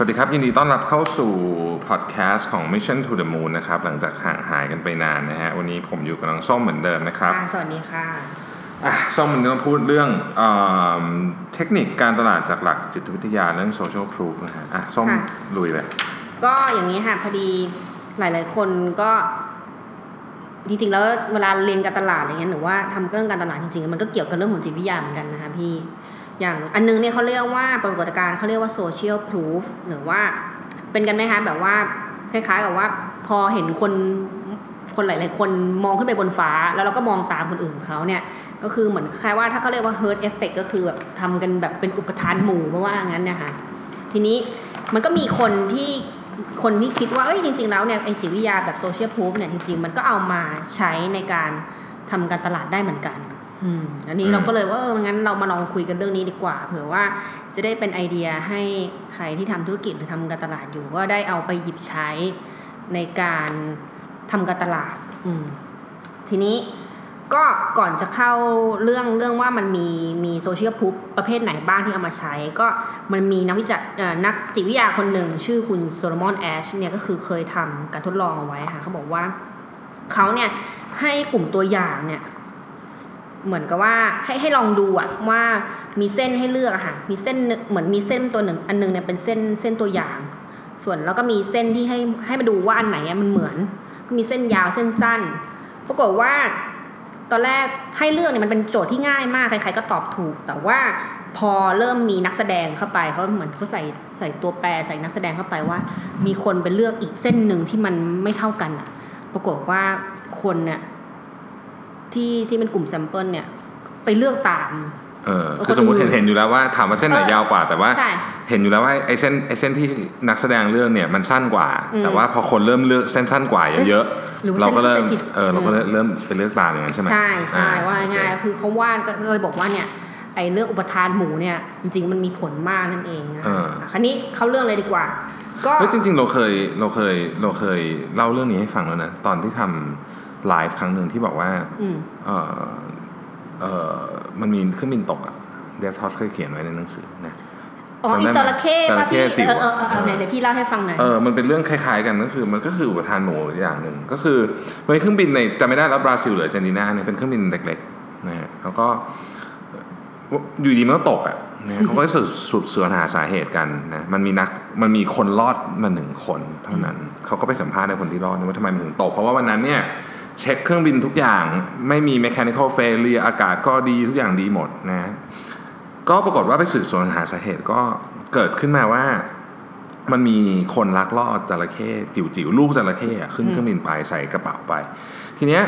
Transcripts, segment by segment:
สวัสดีครับ ยินดีต้อนรับเข้าสู่พอดแคสต์ของ Mission to the Moon นะครับ หลังจากห่างหายกันไปนานนะฮะ วันนี้ผมอยู่กับน้องส้มเหมือนเดิมนะครับค่ะสวัสดีค่ะอะส้มมันจะมาพูดเรื่องเออเทคนิคการตลาดจากหลักจิตวิทยาเรื่อง social proof นะฮะอะส้มค่ะลุยเลย ก็อย่างนี้ค่ะ พอดีหลาย ๆ คนก็จริงๆแล้วเวลาเรียนการตลาดอะไรเงี้ยหรือว่าทำเรื่องการตลาดจริงๆ มันก็เกี่ยวกับเรื่องของจิตวิทยาเหมือนกันนะคะพี่ อย่างอันนึงเนี่ยเขาเรียกว่าปรากฏการณ์เขาเรียกว่า social proof หรือว่าเป็นกันไหมคะแบบว่าคล้ายๆกับว่าพอเห็นคนคนหลาย ๆ คนมองขึ้นไปบนฟ้า แล้วเราก็มองตามคนอื่นเขาเนี่ยก็คือเหมือนคล้ายว่าถ้าเขาเรียกว่า herd effect ก็คือแบบทำกันแบบเป็นอุปทานหมู่เพราะว่างั้นนี่ยค่ะทีนี้มันก็มีคนที่คนที่คิดว่าเอ้ยจริง ๆ แล้วเนี่ยไอจิตวิทยาแบบโซเชียลพูฟเนี่ยจริง ๆ มันก็เอามาใช้ในการทำการตลาดได้เหมือนกัน อืมอันนี้อืมเราก็เลยว่าเอองั้นเรามาลองคุยกันเรื่องนี้ดีกว่า เผื่อว่าจะได้เป็นไอเดียให้ใครที่ทำธุรกิจหรือทำการตลาดอยู่ก็ได้เอาไปหยิบใช้ในการทำการตลาด อืมทีนี้ก็ก่อนจะเข้าเรื่องเรื่องว่ามันมีมี social proof ประเภทไหนบ้างที่เอามาใช้ ก็มันมีนักวิจัยเอ่อนักจิตวิทยาคนหนึ่ง ชื่อคุณโซโลมอนแอชเนี่ยก็คือเคยทำการทดลองเอาไว้ค่ะเขาบอกว่าเขาเนี่ยให้กลุ่มตัวอย่างเนี่ย เหมือนกับว่าให้ให้ลองดูอะว่ามีเส้นให้เลือกอะค่ะมีเส้นหนึ่งเหมือนมีเส้นตัวหนึ่งอันหนึงเนี่ยเป็นเส้นเส้นตัวอย่าง ส่วนแล้วก็มีเส้นที่ให้ให้มาดูว่าอันไหนมันเหมือน ก็มีเส้นยาวเส้นสั้นปรากฏว่า ตอนแรกให้เลือกเนี่ยมันเป็นโจทย์ที่ง่ายมากใครๆก็ตอบถูก แต่ว่าพอเริ่มมีนักแสดงเข้าไปเขาเหมือนเขาใส่ใส่ตัวแปรใส่นักแสดงเข้าไปว่า มีคนไปเลือกอีกเส้นหนึ่งที่มันไม่เท่ากันอะปรากฏว่าคนเนี่ย ที่ที่เป็นกลุ่ม sample เนี่ย ไปเลือกตามเออคือสมมติคนอื่นเห็นเห็นอยู่แล้วว่าถามว่าเส้นไหนเออยาวกว่าแต่ว่าใช่เห็นอยู่แล้วว่าไอ้เส้นไอ้เส้นที่นักแสดงเลือกเนี่ยมันสั้นกว่าอืมแต่ว่าพอคนเริ่มเลือกเส้นสั้นกว่าเยอะหรือว่าๆเราก็เริ่มฉันเข้าใจผิดเออเราก็เริ่มเริ่มไปเลือกตามอย่างนั้นใช่ไหมใช่ใช่อ่ว่าง่ายโอๆเคคือเขาว่าก็เลยบอกว่าเนี่ยไอ้เรื่องอุปทานหมูเนี่ยจริงๆมันมีผลมากนั่นเองนะเออคราวนี้เข้าเรื่องเลยดีกว่า ก็เฮ้ยจริง ๆ เราเคยเราเคยเราเคยเล่าเรื่องนี้ให้ฟังแล้วนะตอนที่ทำ ไลฟ์ครั้งหนึ่งที่บอกว่าอืมเออเออมันมีเครื่องบินตกอะเดฟทอสเคยเขียนไว้ในหนังสือนะอ๋อจำได้อีไหมจระเข้จระป่ะเข้พี่จิ๋วเออเออเออเออไหนเดี๋ยวพี่เล่าให้ฟังหน่อยเออมันเป็นเรื่องคล้ายๆกันก็คือ มันก็คืออุปทานหมูอย่างหนึ่งก็คือมันเป็นเครื่องบินในจำไม่ได้แล้วบราซิลหรืออาร์เจนตินาเนี่ยเป็นเครื่องบินเล็กๆนะฮะแล้วก็อยู่ดีมันก็ตกอะนะเขาก็สืบสืบสวนหาสาเหตุกันนะมันมีนักมันมีคนรอดมาหนึ่งคนเท่านั้นเขาก็ไปสัมภาษณ์ในคนที่รอดนะว่าทำไมมันถึงตกเพราะว่าวันนั้นเนี่ย เช็คเครื่องบินทุกอย่างไม่มี mechanical failure อากาศก็ดีทุกอย่างดีหมดนะ ก็ปรากฏว่าไปสืบสวนหาสาเหตุก็เกิดขึ้นมาว่ามันมีคนลักลอบจระเข้จิ๋วๆ ลูกจระเข้อะขึ้นเครื่องบินไปใส่กระเป๋าไป ทีเนี้ย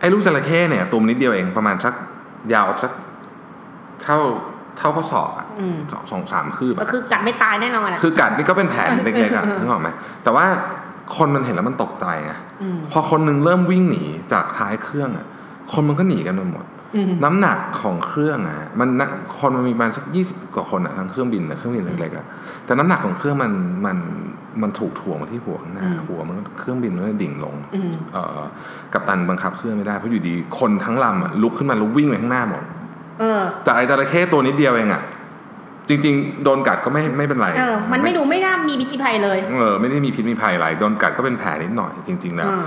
ไอ้ลูกจระเข้เนี่ยตัวมันนิดเดียวเองประมาณสักยาวสักเท่าเท่าข้อศอกอะอืมสองสองสามคืบก็อะคือกัดไม่ตายแน่นอนอะคือกัดนี่ก็เป็นแผลเล็กๆอะนึกออกไหมแต่ว่า คนมันเห็นแล้วมันตกใจไงมพอคนหนึงเริ่มวิ่งหนีจากท้ายเครื่องอะคนมันก็หนีกันไปหมดอืมน้ำหนักของเครื่องอะมันนะคนมันมีประมาณสักยี่สิบกว่าคนอะทั้งเครื่องบินนะเครื่องบินเล็กๆอะแต่น้ำหนักของเครื่องมันมันมันถูกถ่วงมาที่หัวข้างหน้าอืมหัวมันก็เครื่องบินมันก็ดิ่งลงอืมเอ่อกัปตันบังคับเครื่องไม่ได้เพราะอยู่ดีคนทั้งลำอะลุกขึ้นมาแล้ววิ่งไปข้างหน้าหมดเออจากไอ้จระเข้ตัวนิดเดียวเองอะ จริง ๆ โดนกัดก็ไม่ไม่เป็นไรเออมันไม่ดูไม่น่ามีพิษมีภัยเลยเออไม่ได้มีพิษมีภัยอะไรโดนกัดก็เป็นแผลนิดหน่อยจริง ๆ แล้วอ่า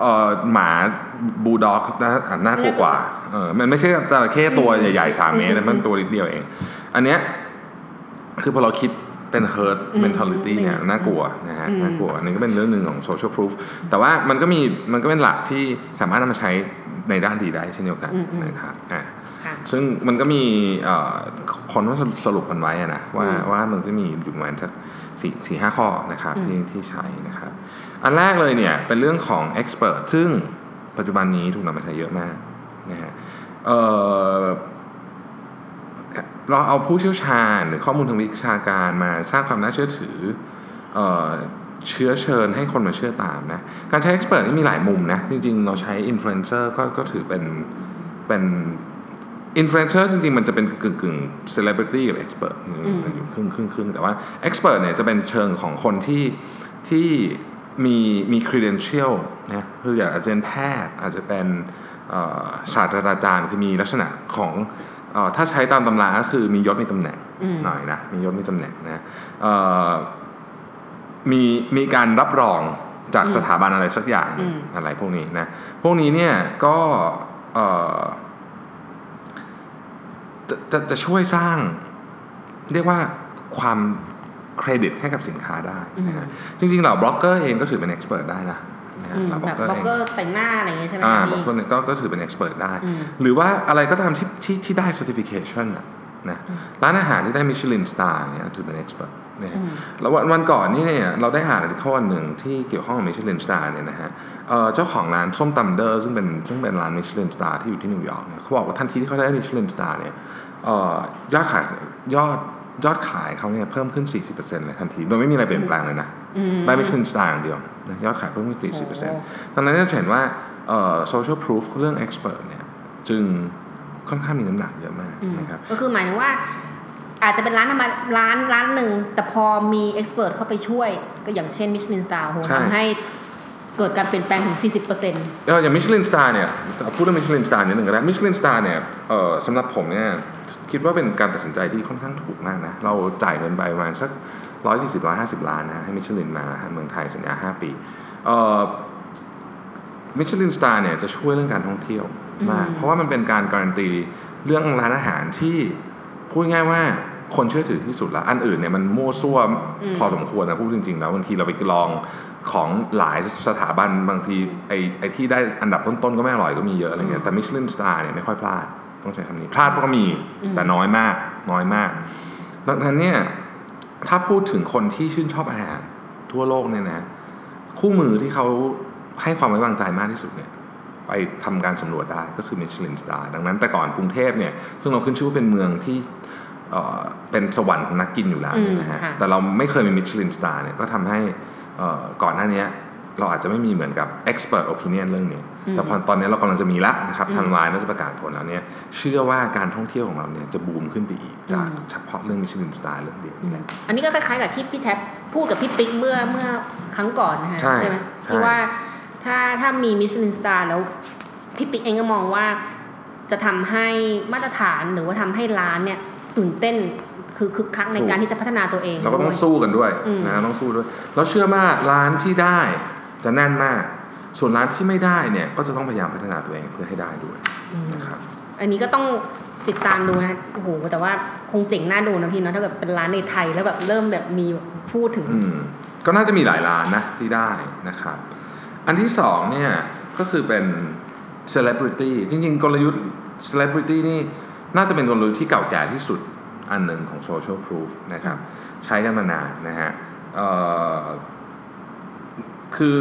เอ่อหมาบูลด็อกน่าอะน่ากลัวกว่าเออมันไม่ใช่จระเข้ตัวใหญ่ๆสามเมตรนะมันตัวนิดเดียวเอง อันเนี้ยคือพอเราคิดเป็น herd อืม mentality เนี่ยอืมน่ากลัวนะฮะอืมน่ากลัวอันนี้ก็เป็นเรื่องหนึ่งของ social proof แต่ว่ามันก็มีมันก็เป็นหลักที่สามารถนำมาใช้ในด้านดีได้เช่นเดียวกันนะครับอะค่ะ ซึ่งมันก็มีเอ่อคนก็สรุปกันไว้อะนะว่าอืมว่ามันก็มีอยู่ประมาณสักสี่สี่ห้าข้อนะครับอืมที่ที่ใช้นะครับ อันแรกเลยเนี่ยเป็นเรื่องของ expert ซึ่งปัจจุบันนี้ถูกนำมาใช้เยอะมากนะฮะเอ่อเราเอาผู้เชี่ยวชาญหรือข้อมูลทางวิชาการมาสร้างความน่าเชื่อถือเอ่อเชื้อเชิญให้คนมาเชื่อตามนะ การใช้ expert นี่มีหลายมุมนะ จริงๆ เราใช้ influencer ก็ก็ถือเป็นเป็น อินฟลูเอนเซอร์จริงๆ มันจะเป็นกึ่งกึ่งเซเลบริตี้กับ expert มันอยู่ครึ่งครึ่งครึ่งแต่ว่า expert เนี่ยจะเป็นเชิงของคนที่ที่มีมี credential นะคืออย่างอาจจะเป็นแพทย์อาจจะเป็นเอ่อศาสตราจารย์คือมีลักษณะของเอ่อถ้าใช้ตามตำราก็คือมียศมีตำแหน่งอืมหน่อยนะมียศมีตำแหน่งนะเอ่อมีมีการรับรองจากอืมสถาบันอะไรสักอย่างหนึ่งอืมอะไรพวกนี้นะพวกนี้เนี่ยก็เอ่อ จะจะจะช่วยสร้าง เรียกว่าความเครดิตให้กับสินค้าได้นะฮะจริงๆเหล่าบล็อกเกอร์เองก็ถือเป็น expert ได้นะนะฮะอืมเหล่าแบบบล็อกเองเกอร์แต่งหน้าอะไรอย่างเงี้ยใช่ไหมอ่าคะบางพี่คนก็ก็ถือเป็น expert ได้อืมหรือว่าอะไรก็ตามที่ที่ที่ได้ certification อะนะร้านอาหารที่ได้มิชลินสตาร์เนี่ยถือเป็น expert นะฮะอืมแล้ววันวันก่อนนี่เนี่ยเราได้อ่านอีกข้อหนึ่งที่เกี่ยวข้องกับมิชลินสตาร์เนี่ยนะฮะเอ่อเจ้าของร้านส้มตำเดอร์ซึ่งเป็นซึ่งเป็นร้านมิชลินสตาร์ที่อยู่ที่นิวยอร์กเนี่ยเขาบอกว่าทันทีที่เขาได้มิชลินสตาร์เนี่ยเอ่อยอดขายยอดยอดขายเขาเนี่ยเพิ่มขึ้น 40%เลยทันทีโดยไม่มีอะไรเปลี่ยนแปลงเลยนะอืมได้มิชลินสตาร์อย่างเดียวนะยอดขายเพิ่มขึ้นโอ้40%ดังนั้นเราจะเห็นว่าเอ่อ social proof เรื่อง expert เนี่ยจึงค่อนข้างมีน้ำหนักเยอะมากอืมนะครับก็คือหมายถึงว่า อาจจะเป็นร้านธรรมดาร้านร้านหนึ่ง แต่พอมี expert เข้าไปช่วย ก็อย่างเช่นมิชลินสตาร์โหใช่ทำให้เกิดการเปลี่ยนแปลงถึง 40%เอออย่างมิชลินสตาร์เนี่ยพูดเรื่องมิชลินสตาร์นิดหนึ่งก็ได้มิชลินสตาร์เนี่ยเอ่อสำหรับผมเนี่ยคิดว่าเป็นการตัดสินใจที่ค่อนข้างถูกมากนะ เราจ่ายเงินไปประมาณสัก 140 150 ล้านนะให้มิชลินมาเมืองไทยสัญญา 5 ปีเอ่อมิชลินสตาร์เนี่ยจะช่วยเรื่องการท่องเที่ยวมากอืมเพราะว่ามันเป็นการการันตีเรื่องร้านอาหารที่พูดง่ายว่า คนเชื่อถือที่สุดละอันอื่นเนี่ยมันมั่วซั่วพอสมควรนะพูดจริงๆแล้วบางทีเราไปลองของหลายสถาบันบางทีไอ้ไอ้ที่ได้อันดับต้นๆก็ไม่อร่อยก็มีเยอะอะไรเงี้ยแต่มิชลินสตาร์เนี่ยไม่ค่อยพลาดต้องใช้คำนี้พลาดก็มีแต่น้อยมากน้อยมาก ดังนั้นเนี่ยถ้าพูดถึงคนที่ชื่นชอบอาหาร ทั่วโลกเนี่ยนะคู่มือที่เขาให้ความไว้วางใจมากที่สุดเนี่ยไปทำการสำรวจได้ก็คือมิชลินสตาร์ดังนั้นแต่ก่อนกรุงเทพเนี่ยซึ่งเราขึ้นชื่อว่าเป็นเมืองที่ เอ่อเป็นสวรรค์ของนักกินอยู่แล้วเนี่ยนะฮะอืมค่ะแต่เราไม่เคยมีมิชลินสตาร์เนี่ยก็ทำให้เอ่อก่อนหน้านี้เราอาจจะไม่มีเหมือนกับ expert opinion เรื่องนี้ แต่พอตอนนี้เรากำลังจะมีละนะครับทันวายน่าจะประกาศผลแล้วเนี่ยเชื่อว่าการท่องเที่ยวของเราเนี่ยจะบูมขึ้นไปอีก จากเฉพาะเรื่องมิชลินสตาร์เรื่องเดียวนี่แหละอันนี้ก็คล้ายๆกับที่พี่แท็บพูดกับพี่ปิ๊กเมื่อเมื่อครั้งก่อนนะฮะใช่ไหมใช่ที่ว่าถ้าถ้ามีมิชลินสตาร์แล้วพี่ปิ๊กเองก็มองว่าจะทำให้มาตรฐานหรือว่าทำให้ร้านเนี่ย ตื่นเต้นคือคึกคักในการที่จะพัฒนาตัวเองเราก็ต้องด้วยสู้กันด้วยอืมนะต้องสู้ด้วยเราเชื่อว่าร้านที่ได้จะแน่นมาก ส่วนร้านที่ไม่ได้เนี่ยก็จะต้องพยายามพัฒนาตัวเองเพื่อให้ได้ด้วยนะครับอันนี้ก็ต้องติดตามดูนะโอ้โหแต่ว่าคงเจ๋งน่าดูนะพี่เนาะถ้าเกิดเป็นร้านในไทยแล้วแบบเริ่มแบบมีพูดถึงอืมก็น่าจะมีหลายร้านนะที่ได้นะครับ อันที่สองเนี่ยก็คือเป็น celebrity จริง ๆ กลยุทธ์ celebrity นี่ น่าจะเป็นกลยุทธ์ที่เก่าแก่ที่สุดอันหนึ่งของ social proof นะครับ ใช้กันมานานนะฮะเอ่อคือ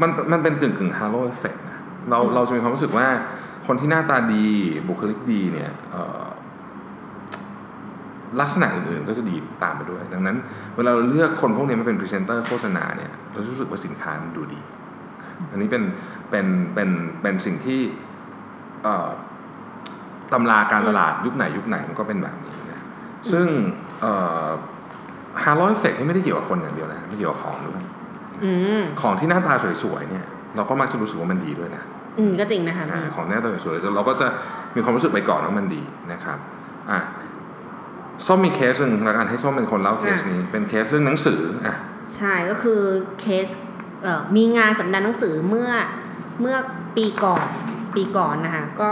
มันมันเป็นกึ่งกึ่ง halo effect นะเราเราจะมีความรู้สึกว่าคนที่หน้าตาดีบุคลิกดีเนี่ยเอ่อลักษณะอื่นๆก็จะดีตามไปด้วย ดังนั้น เวลาเราเลือกคนพวกนี้มาเป็นพรีเซนเตอร์โฆษณาเนี่ยเรารู้สึกว่าสินค้ามันดูดี อันนี้เป็นเป็นเป็นเป็นสิ่งที่เอ่อ ตำราการตลาดยุคไหนยุคไหนมันก็เป็นแบบนี้นะซึ่ง halo effect นี่ไม่ได้เกี่ยวกับคนอย่างเดียวนะไม่เกี่ยวกับของด้วยอืมของที่หน้าตาสวยๆเนี่ย เราก็มักจะรู้สึกว่ามันดีด้วยนะอืมก็จริงนะคะอ่าพี่ของหน้าตาสวยๆเราก็จะมีความรู้สึกไปก่อนว่ามันดีนะครับอะส้มมีเคสหนึ่งแล้วกันให้ส้มเป็นคนเล่าเคสนี้ เป็นเคสเรื่องหนังสืออะใช่ก็คือเคสเอ่อมีงานสัปดาห์หนังสือเมื่อเมื่อปีก่อนปีก่อนนะคะก็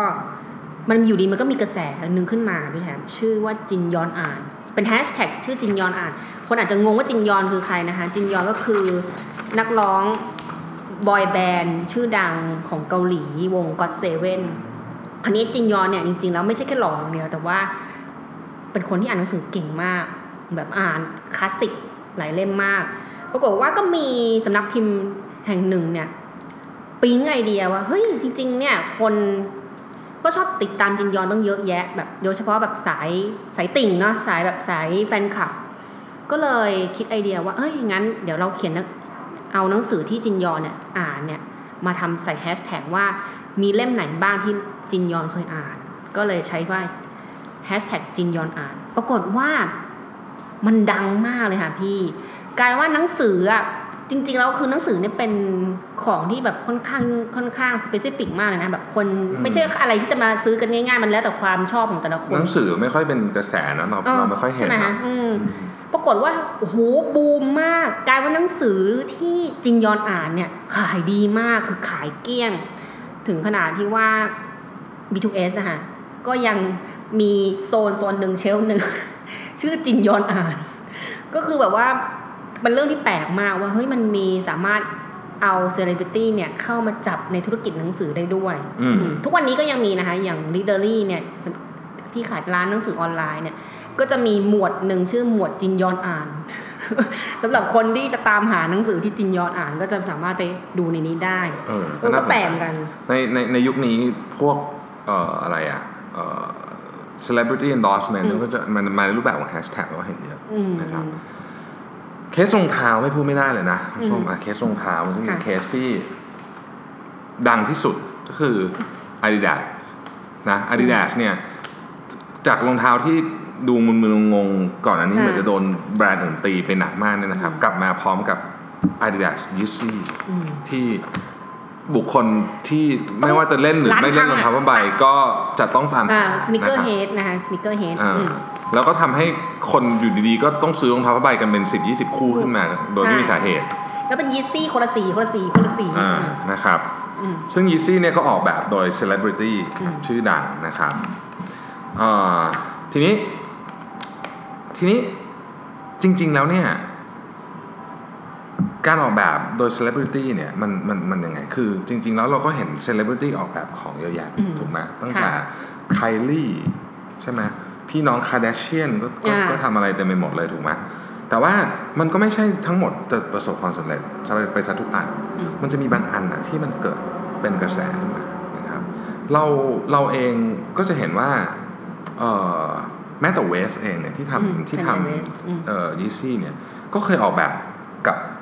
มันอยู่ดีมันก็มีกระแสหนึ่งขึ้นมาพี่แถมชื่อว่าจินยอนอ่าน เป็นแฮชแท็กชื่อจินยอนอ่าน คนอาจจะงงว่าจินยอนคือใครนะคะ จินยอนก็คือนักร้องบอยแบนด์ชื่อดังของเกาหลีวง God Seven อันนี้จินยอนเนี่ยจริงๆแล้วไม่ใช่แค่หล่ออย่างเดียวแต่ว่าเป็นคนที่อ่านหนังสือเก่งมาก แบบอ่านคลาสสิกหลายเล่มมาก ปรากฏว่าก็มีสำนักพิมพ์แห่งหนึ่งเนี่ยปิ๊งไอเดียว่าเฮ้ยจริงๆเนี่ยคน ก็ชอบติดตามจินยอนต้องเยอะแยะแบบโดยเฉพาะแบบสายสายติ่งเนาะสายแบบสายแฟนคลับ ก็เลยคิดไอเดียว่าเฮ้ยงั้นเดี๋ยวเราเขียนเอาหนังสือที่จินยอนเนี่ยอ่านเนี่ยมาทำใส่แฮชแท็กว่ามีเล่มไหนบ้างที่จินยอนเคยอ่าน ก็เลยใช้ว่าแฮชแท็กจินยอนอ่าน ปรากฏว่ามันดังมากเลยค่ะพี่ กลายว่าหนังสืออะ จริงๆแล้วคือหนังสือเนี่ยเป็นของที่แบบค่อนข้างค่อนข้างสเปซิฟิกมากเลยนะแบบคนไม่ใช่อะไรที่จะมาซื้อกันง่ายๆ มันแล้วแต่ความชอบของแต่ละคหนนังสือไม่ค่อยเป็นกระแสนะเราเราไม่ค่อยเห็นใช่ไหมนะฮะอืมปปรากฏว่าโอ้โหบูมมากกลายว่าหนังสือที่จินยอนอ่านเนี่ยขายดีมากคือขายเกลี้ยง ถึงขนาดที่ว่า B2S นะคะก็ยังมีโซนโซนหนึ่ง shelf หนึ่งชื่อจินยอนอ่าน ก็คือแบบว่า มันเรื่องที่แปลกมากว่าเฮ้ยมันมีสามารถเอาเซเลบริตี้เนี่ยเข้ามาจับในธุรกิจหนังสือได้ด้วยอืมอืมทุกวันนี้ก็ยังมีนะคะ อย่าง Readery เนี่ยที่ขายร้านหนังสือออนไลน์เนี่ย ก็จะมีหมวดหนึ่งชื่อหมวดจินยอนอ่านสำหรับคนที่จะตามหาหนังสือที่จินยอนอ่าน ก็จะสามารถไปดูในนี้ได้เออเออก็น่าสนใจแปลกเหมือนกัน ในในในยุคนี้พวกเอ่ออะไรอะเอ่อ celebrity endorsement อืมก็จะมันมาในรูปแบบของ hashtag เราก็เห็นเยอะอืมนะครับ เคสรองเท้าไม่พูดไม่ได้เลยนะคุณผู้ชมอืมอะเคสรองเท้ามันจะมีค่ะเคสที่ดังที่สุดก็คือ Adidas นะ Adidas เนี่ยจากรองเท้าที่ดูมึนๆงงๆก่อนอันนี้ค่ะเหมือนจะโดนแบรนด์อื่นตีไปหนักมากเนี่ยนะครับอืมกลับมาพร้อมกับ Adidas Yeezy อืมที่บุคคลที่ไม่ว่าจะเล่นหรือร้านไม่เล่นรทำองอะเท้าผ้าใบก็จะต้องตามอ่าหา sneaker นะคร์บเฮดนะคะ sneakerhead อ่าแล้วก็ทำให้ คนอยู่ดีๆก็ต้องซื้อรองเท้าผ้าใบกันเป็น 10 20 คู่ขึ้นมา โดยไม่มีสาเหตุ แล้วเป็น Yeezy คนละสีคนละสีคนละสีอ่านะครับอืมซึ่ง Yeezy เนี่ยก็ออกแบบโดยเซเลบริตี้อืมชื่อดังนะครับอ่าทีนี้ ทีนี้จริง ๆ แล้วเนี่ย การออกแบบโดยเซเลบริตี้เนี่ยมันมันมันยังไง คือจริง ๆ แล้วเราก็เห็นเซเลบริตี้ออกแบบของเยอะแยะอืมถูกไหมตั้งแต่ค่ะไคลี่ใช่ไหม พี่น้องคาร์เดเชียนก็ก็อ่า ก็ทำอะไรเต็มไปหมดเลยถูกไหมแต่ว่ามันก็ไม่ใช่ทั้งหมดจะประสบความสำเร็จไปซะทุกอันอืมมันจะมีบางอันนะที่มันเกิดเป็นกระแสขึ้นมานะครับ เราเราเองก็จะเห็นว่าเอ่อแม้แต่เวสเองเนี่ยที่อืมทำที่ Kanye ท West อืมำเอ่อยีซี่เนี่ยก็เคยออกแบบกับ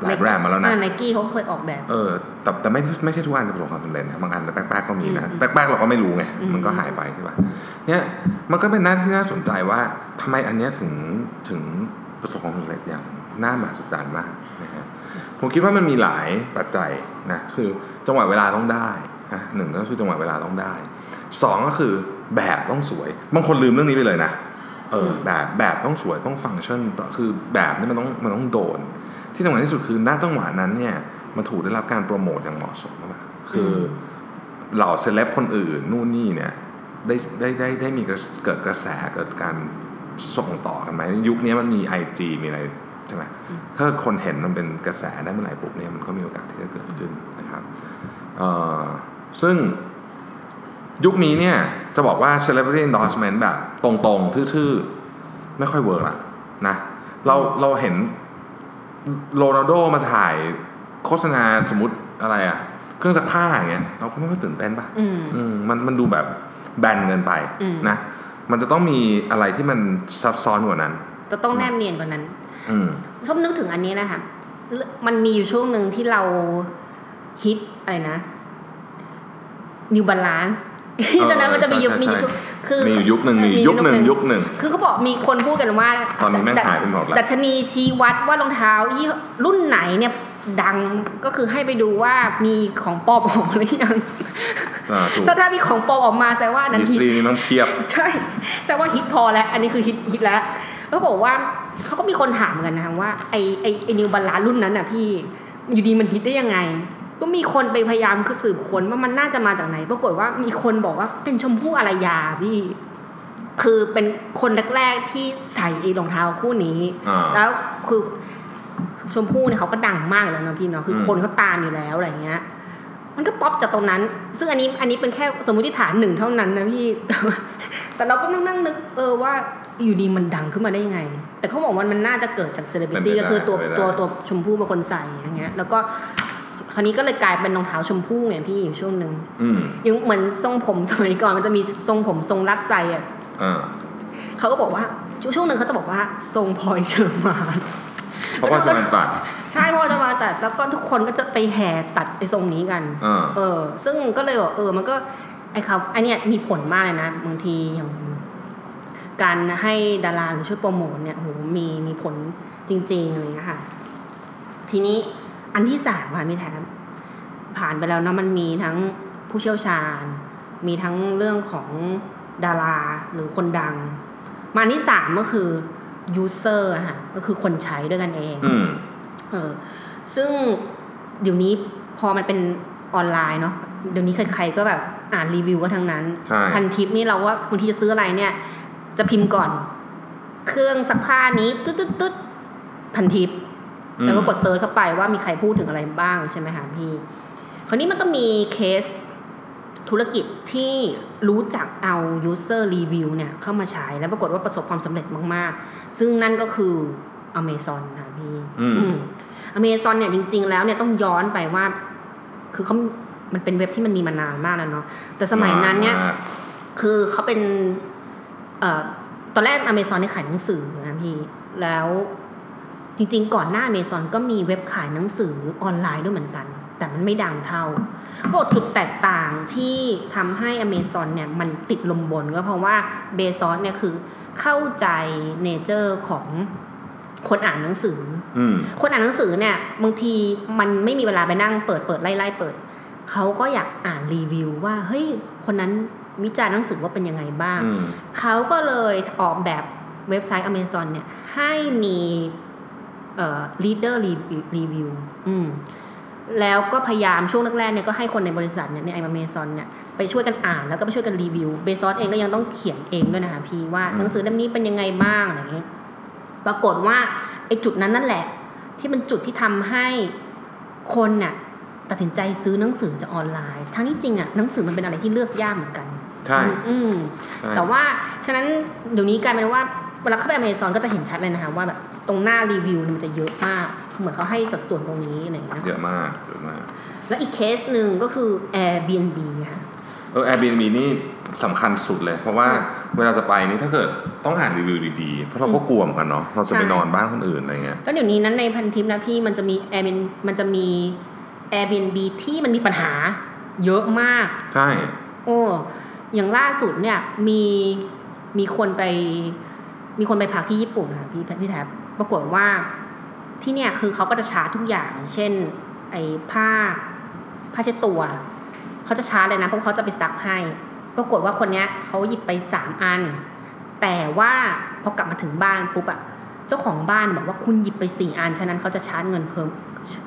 หลายแบรนด์มาแล้วนะไนกี้เขาเคยออกแบบ เออ แต่แต่ไม่ไม่ใช่ทุกอันจะประสบความสำเร็จนะบางอันแป๊กๆก็มีนะอืมแป๊กๆเราก็ไม่รู้ไงอืมมันก็หายไปใช่ป่ะเนี่ยมันก็เป็นหน้าที่น่าสนใจว่าทำไมอันเนี้ยถึงถึงประสบความสำเร็จอย่างน่ามหัศจรรย์มากนะฮะผมคิดว่ามันมีหลายปัจจัยนะคือจังหวะเวลาต้องได้นะหนึ่งก็คือจังหวะเวลาต้องได้สองก็คือแบบต้องสวย บางคนลืมเรื่องนี้ไปเลยนะเออแบบแบบต้องสวยต้องฟังก์ชันต่อคือแบบนี่มันต้องมันต้องโดน ที่สำคัญที่สุดคือณจังหวะนั้นเนี่ยมันถูกได้รับการโปรโมทอย่างเหมาะสมมากคืออเหล่าเซเลบคนอื่นนู่นนี่เนี่ยได้ได้ได้ได้มีกระเกิดกระแสเกิดการส่งต่อกันไหมยุคนี้มันมี IG มีอะไรใช่ไหมถ้าคนเห็นมันเป็นกระแสได้เมื่อไหร่ปุ๊บเนี่ยมันก็มีโอกาสที่จะเกิดขึ้นนะครับเอ่อซึ่งยุคนี้เนี่ยจะบอกว่า celebrity endorsement แบบตรงๆ ทื่อๆ ไม่ค่อยเวิร์กละนะเราเราเห็น โรนัลโดมาถ่ายโฆษณาสมมติอะไรอะเครื่องซักผ้าอย่างเงี้ยเราก็ไม่ค่อยตื่นเต้นปะอืมอืมมันมันดูแบบแบนเกินไปอืมนะมันจะต้องมีอะไรที่มันซับซ้อนกว่านั้น จะต้องแนบเนียนกว่านั้นอืมส้มนึกถึงอันนี้นะคะเรื่องมันมีอยู่ช่วงหนึ่งที่เราฮิตอะไรนะนิวบาลานตอนนั้นมันจะมียุคใช่มีใช่ช่วง คือมีอยู่ยุคหนึ่งมียุคหนึ่งยุคหนึ่งคือเขาบอกมีคนพูดกันว่า ตอนนี้แม่งหายไปหมดแล้วดัชนีชี้วัดว่ารองเท้ายี่ห้อรุ่นไหนเนี่ยดังก็คือให้ไปดูว่ามีของปลอมออกมาหรือยังอ่าถูกถ้าถ้ามีของปลอมออกมาแสดงว่าอันนั้นดิสฮิตลีย์นี่ต้องเพียบใช่แสดงว่าฮิตพอแล้ว อันนี้คือฮิตฮิตแล้วแล้วบอกว่าเขาก็มีคนถามกันนะคะว่าไอไอไอนิวบาลานรุ่นนั้นน่ะพี่อยู่ดีมันฮิตได้ยังไง ก็มีคนไปพยายามคือสืบค้นว่ามันน่าจะมาจากไหน ปรากฏว่ามีคนบอกว่าเป็นชมพู่อารยาพี่คือเป็นคนแรกๆที่ใส่ไอรองเท้าคู่นี้อ่าแล้วคือชมพู่เนี่ยเขาก็ดังมากแล้วเนาะพี่เนาะคืออมคนเขาตามอยู่แล้วอะไรเงี้ย มันก็ป๊อปจากตรงนั้น ซึ่งอันนี้อันนี้เป็นแค่สมมติฐานหนึ่งเท่านั้นนะพี่ แต่ว่าแต่เราก็นั่งนั่งนึก เออว่าอยู่ดีมันดังขึ้นมาได้ยังไง แต่เขาบอกว่ามันน่าจะเกิดจากเซเลบริตี้ก็คือตัวตัวตัวชมพู่เป็นคนใส่อย่างเงี้ย แล้วก็ คราวนี้ก็เลยกลายเป็นรองเท้าชมพู่ไงพี่อยู่ช่วงหนึ่งอืมยังเหมือนทรงผมสมัยก่อนมันจะมีทรงผมทรงรากไทรอะอ่าเขาก็บอกว่าช่วงหนึ่งเขาจะบอกว่าทรงพลอยเชอร์มานเพราะว่าสมันตัด ใช่เพราะว่าจะมาตัดแล้วก็ทุกคนก็จะไปแห่ตัดไอ้ทรงนี้กันอ่าเออ ซึ่งก็เลยบอกเออมันก็ไอ้ครับอันเนี้ยมีผลมากเลยนะบางทีอย่างการให้ดาราหรือช่วยโปรโมทเนี่ยโหมีมีผลจริงๆอะไรเงี้ยค่ะ ทีนี้ อันที่สามค่ะพี่แทมผ่านไปแล้วนะมันมีทั้งผู้เชี่ยวชาญ มีทั้งเรื่องของดาราหรือคนดัง มาอันที่สามก็คือ user อะค่ะก็คือคนใช้ด้วยกันเองอืมเออซึ่งเดี๋ยวนี้พอมันเป็นออนไลน์เนาะเดี๋ยวนี้ใครๆก็แบบอ่านรีวิวก็ทั้งนั้นใช่พันทิปนี่เราว่าบางทีจะซื้ออะไรเนี่ย จะพิมพ์ก่อน เครื่องซักผ้านี้ตึ๊ดตึ๊ดตึ๊ดพันทิป แล้วก็กดเซิร์ชเข้าไปว่ามีใครพูดถึงอะไรบ้างใช่ไหมคะพี่ คราวนี้มันก็มีเคสธุรกิจที่รู้จักเอา user review เนี่ยเข้ามาใช้แล้วปรากฏว่าประสบความสำเร็จมาก ๆ ซึ่งนั่นก็คือ Amazon ค่ะพี่อืมอืม Amazon เนี่ยจริง ๆ แล้วเนี่ยต้องย้อนไปว่า คือเขามันเป็นเว็บที่มันมีมานานมากแล้วเนาะแต่สมัยนั้นเนี่ยมากคือเขาเป็น เอ่อตอนแรกอเมซอนเนี่ยขายหนังสือนะพี่ แล้ว จริงๆ ก่อนหน้าอเมซอนก็มีเว็บขายหนังสือออนไลน์ด้วยเหมือนกัน แต่มันไม่ดังเท่าเพราะจุดแตกต่างที่ทำให้อเมซอนเนี่ยมันติดลมบนก็เพราะว่าเบซอสเนี่ยคือเข้าใจ nature ของคนอ่านหนังสืออืมคนอ่านหนังสือเนี่ยบางทีมันไม่มีเวลาไปนั่งเปิดเปิดไล่ไล่เปิด เขาก็อยากอ่านรีวิวว่าเฮ้ยคนนั้นวิจารณ์หนังสือว่าเป็นยังไงบ้างอืมเขาก็เลยออกแบบเว็บไซต์ Amazon เนี่ยให้มี เอ่อ reader review อืมแล้วก็พยายามช่วงแรกๆเนี่ยก็ให้คนในบริษัทเนี่ยใน Amazon เนี่ยไปช่วยกันอ่านแล้วก็ไปช่วยกันรีวิวเบซอสเองก็ยังต้องเขียนเองด้วยนะคะพี่ว่าหนังสือเล่มนี้เป็นยังไงบ้างอะไรอย่างเงี้ยปรากฏว่าไอ้จุดนั้นนั่นแหละ ที่เป็นจุดที่ทำให้คนน่ะตัดสินใจซื้อหนังสือจากออนไลน์ ทั้งที่จริงอะหนังสือมันเป็นอะไรที่เลือกยากเหมือนกัน ใช่ อืมใช่แต่ว่าฉะนั้นเดี๋ยวนี้กลายเป็นว่า เวลาเข้าไปอเมซอนก็จะเห็นชัดเลยนะคะว่าแบบตรงหน้ารีวิวเนี่ยมันจะเยอะมาก เหมือนเขาให้สัดส่วนตรงนี้อะไรอย่างเงี้ยเยอะมากเยอะมาก แล้วอีกเคสหนึ่งก็คือ Airbnb ค่ะเออ Airbnb นี่สำคัญสุดเลย เพราะว่าอืมเวลาจะไปนี่ถ้าเกิดต้องอ่านรีวิวดีๆ เพราะเราก็กลัวเหมือนกันเนาะเราจะไปใช่นอนบ้านคนอื่นอะไรเงี้ยแล้วเดี๋ยวนี้นั้นในพันทิปนะพี่มันจะมี Airbnb มันจะมี Airbnb ที่มันมีปัญหาเยอะมาก ใช่ โอ้อย่างล่าสุดเนี่ยมีมีคนไป มีคนไปพักที่ญี่ปุ่นค่ะพี่พี่แท็บปรากฏว่าที่เนี่ยคือเขาก็จะชาร์จทุกอย่าง เช่น ไอ้ผ้าผ้าเช็ดตัวเขาจะชาร์จเลยนะเพราะเขาจะไปซักให้ ปรากฏว่าคนเนี้ยเขาหยิบไปสามอัน แต่ว่าพอกลับมาถึงบ้านปุ๊บอะเจ้าของบ้านบอกว่าคุณหยิบไปสี่อัน ฉะนั้นเขาจะชาร์จเงินเพิ่ม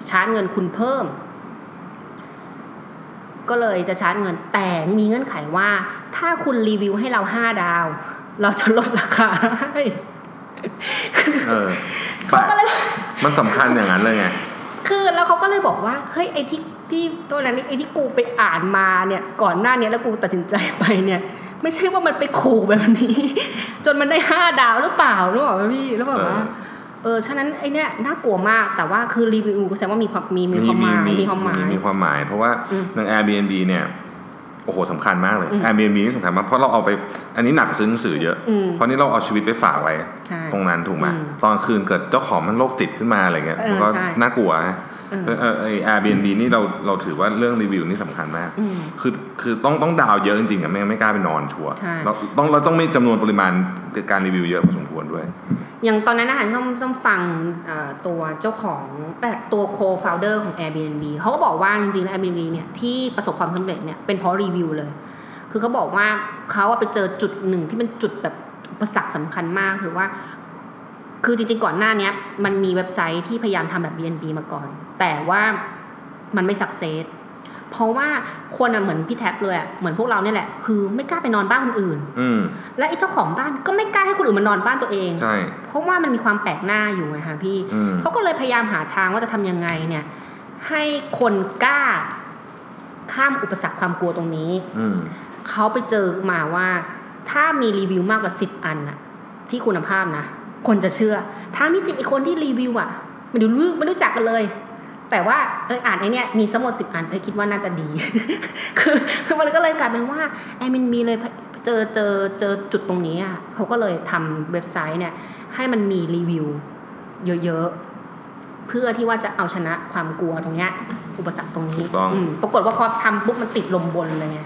ชาร์จเงินคุณเพิ่ม ก็เลยจะชาร์จเงินแต่มีเงื่อนไขว่า ถ้าคุณรีวิวให้เราห้าดาว เราจะลดราคาให้เออเขาก็เลยมันสำคัญอย่างนั้นเลยไงคือแล้วเขาก็เลยบอกว่าเฮ้ยไอ้ที่ที่ตัวนั้นไอ้ที่กูไปอ่านมาเนี่ยก่อนหน้าเนี้ยแล้วกูตัดสินใจไปเนี่ย ไม่ใช่ว่ามันไปขู่แบบนี้ จนมันได้ห้าดาวหรือเปล่าหรือเปล่าพี่แล้วแบบว่าเออเออฉะนั้นไอ้เนี่ยน่ากลัวมากแต่ว่าคือรีวิวแสดงว่ามีความมีมีความหมายมีความหมายมีความหมาย เพราะว่าอืมใน Airbnb เนี่ย โอ้โหสำคัญมากเลยอืม Airbnb นี่สำคัญมากเพราะเราเอาไป อันนี้หนักซื้อหนังสือเยอะอืมเพราะนี่เราเอาชีวิตไปฝากไว้ใช่ตรงนั้นถูกไหมอืมตอนคืนเกิดเจ้าของมันโรคจิตขึ้นมาอะไรเงี้ยเออมันก็ใช่น่ากลัวนะ เออเออเออไอ Airbnb นี่เราเราถือว่าเรื่องรีวิวนี่สำคัญมากอืมคือคือต้องต้องดาวเยอะจริงๆอะไม่งั้นไม่กล้าไปนอนชัวร์ใช่เราต้องเราต้องมีจำนวนปริมาณการรีวิวเยอะพอสมควรด้วย อย่างตอนนั้นนะคะต้องต้องฟังเอ่อตัวเจ้าของแบบตัว co-founder ของ Airbnb เขาก็บอกว่าจริงๆแล้ว Airbnb เนี่ยที่ประสบความสำเร็จเนี่ยเป็นเพราะรีวิวเลย คือเขาบอกว่าเขาอะไปเจอจุดหนึ่งที่เป็นจุดแบบอุปสรรคสำคัญมากคือว่าคือจริงๆ ก่อนหน้าเนี้ยมันมีเว็บไซต์ที่พยายามทำแบบ BNB มาก่อน แต่ว่ามันไม่สักเซสเพราะว่าคนอะเหมือนพี่แท็บเลยอะเหมือนพวกเราเนี่ยแหละ คือไม่กล้าไปนอนบ้านคนอื่น อืมและไอ้เจ้าของบ้านก็ไม่กล้าให้คนอื่นมานอนบ้านตัวเองใช่เพราะว่ามันมีความแปลกหน้าอยู่ไงคะพี่อืมเขาก็เลยพยายามหาทางว่าจะทำยังไงเนี่ย ให้คนกล้าข้ามอุปสรรคความกลัวตรงนี้อืมเขาไปเจอมาว่าถ้ามีรีวิวมากกว่าสิบอันอะที่คุณภาพนะคนจะเชื่อทางที่จริงไอคนที่รีวิวอะไม่รู้ไม่รู้จักกันเลย แต่ว่าเอออ่านไอเนี้ยมีสมมติสิบอันเออคิดว่าน่าจะดี คือคือมันก็เลยกลายเป็นว่าแอมินมีเลยเจอเจอเจอจุดตรงนี้อะเขาก็เลยทำเว็บไซต์เนี่ย ให้มันมีรีวิวเยอะๆ เพื่อที่ว่าจะเอาชนะความกลัวตรงเนี้ยอุปสรรคตรงนี้ถูกต้องมปรากฏว่าพอทำปุ๊บมันติดลมบนเลยไง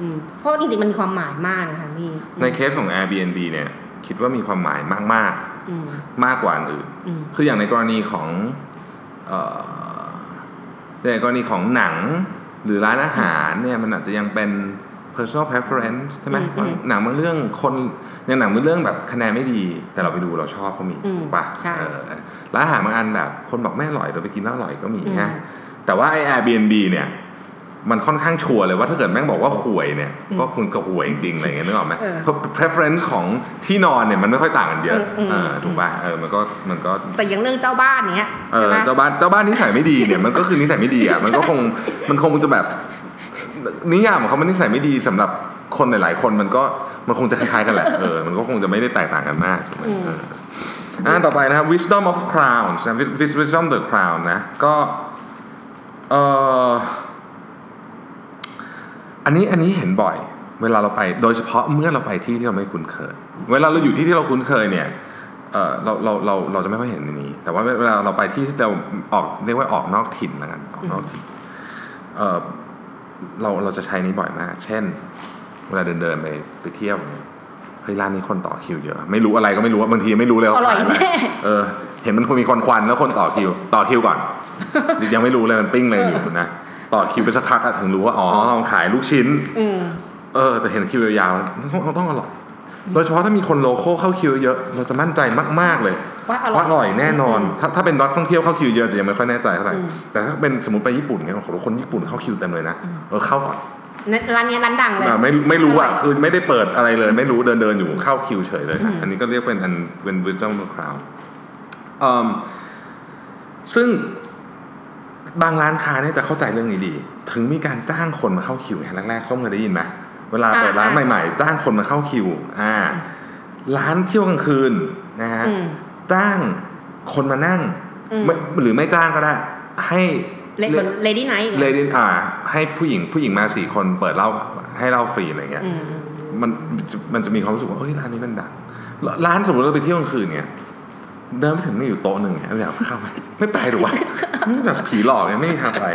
อืมเพราะว่าจริงๆมันมีความหมายมากนะคะพี่ในเคสของ Airbnb เนี่ย คิดว่ามีความหมายมากอืมๆมากกว่าอันอื่นอืมคืออย่างในกรณีของเอ่อ ในกรณีของหนังหรือร้านอาหารเนี่ยมันอาจจะยังเป็น personal preference ใช่ไหมอืมอืมหนังบางเรื่องคนอย่างหนังบางเรื่องแบบคะแนนไม่ดี แต่เราไปดูเราชอบก็มีอืมถูกปะใช่เออร้านอาหารบางอันแบบคนบอกไม่อร่อยแต่ไปกินแล้วอร่อยก็มีอืมนะแต่ว่าไอ้ Airbnb เนี่ย มันค่อนข้างชัวร์เลยว่าถ้าเกิดแม่งบอกว่าห่วยเนี่ย ก็คุณก็ห่วยจริงๆอะไรอย่างเงี้ยนึกออกไหมเออเพราะ preference ของที่นอนเนี่ยมันไม่ค่อยต่างกันเยอะอืมอืมเออถูกป่ะเออมันก็มันก็แต่อย่างเรื่องเจ้าบ้านเนี้ยเอใช่อไหมเจ้าบ้านเจ้าบ้านนิสัยไม่ดีเนี่ยมันก็คือนิสัยไม่ดีอะมันก็คงมันคงจะแบบนิยามของเขามันนิสัยไม่ดีสำหรับคนหลายๆคนมันก็มันคงจะคล้ายๆกันแหละเออมันก็คงจะไม่ได้แตกต่างกันมากถูกไหมเอออ่าต่อไปนะครับ wisdom of crowns นะ Wis- wisdom the crown นะก็เออ อันนี้อันนี้เห็นบ่อย เวลาเราไป โดยเฉพาะเมื่อเราไปที่ที่เราไม่คุ้นเคย เวลาเราอยู่ที่ที่เราคุ้นเคยเนี่ยเออเราเราเราเราจะไม่ค่อยเห็นในนี้ แต่ว่าเวลาเราไปที่ที่เราออกเรียกว่าออกนอกถิ่นแล้วกันออกนอกถิ่นเออเราเราจะใช้นี้บ่อยมาก เช่น เวลาเดินเดินไปไปเที่ยวเนี่ยเฮ้ยร้านนี้คนต่อคิวเยอะ ไม่รู้อะไรก็ไม่รู้บางทีไม่รู้เลยว่าอร่อยขายอะไรแน่เออ เห็นมันคงมีควันควันๆแล้วคนต่อคิว ต่อคิวก่อนยังไม่รู้เลยมันปิ้งเลยอยู่นะ ต่อคิวไปสักพักอะถึงรู้ว่าอ๋อขายลูกชิ้นอืมเออ แต่เห็นคิวยาวๆต้องต้องอร่อยโดยเฉพาะถ้ามีคนโลโก้เข้าคิวเยอะ เราจะมั่นใจมาก ๆ เลย ว่าอร่อยว่าอร่อยแน่นอน ถ้าถ้าเป็นนักท่องเที่ยวเข้าคิวเยอะจะยังไม่ค่อยแน่ใจเท่าไหร่อืมแต่ถ้าเป็นสมมติไปญี่ปุ่นเงี้ยโอ้โหคนญี่ปุ่นเข้าคิวเต็มเลยนะเออเข้าก่อนร้านเนี้ยร้านดังเลยอ่าไม่ไม่รู้อะอร่อยคือไม่ได้เปิดอะไรเลย ไม่รู้เดินเดินอยู่เข้าคิวเฉยเลยนะอืมอันนี้ก็เรียกเป็นอันเป็น wisdom of crowd อืมซึ่ง บางร้านค้าเนี่ยจะเข้าใจเรื่องนี้ดี ถึงมีการจ้างคนมาเข้าคิวไงแรกๆส้มเคยได้ยินไหมเวลาเปิดร้านใหม่ ๆ จ้างคนมาเข้าคิว อ่า ร้านเที่ยวกลางคืนนะฮะอืมจ้างคนมานั่งอืมไม่หรือไม่จ้างก็ได้ ให้เล lady night ladyอ่า ให้ผู้หญิงผู้หญิงมาสี่คนเปิดเหล้าให้เหล้าฟรีอะไรเงี้ยอืมมันมันจะมีความรู้สึกว่าเฮ้ยร้านนี้มันดังร้านสมมติเราไปเที่ยวกลางคืนเนี่ย เดินไปถึงไม่อยู่โต๊ะหนึ่งเนี่ยอยากเข้าไปไม่ไปหรอวะแบบผีหลอกเนี่ยไม่มีทางไป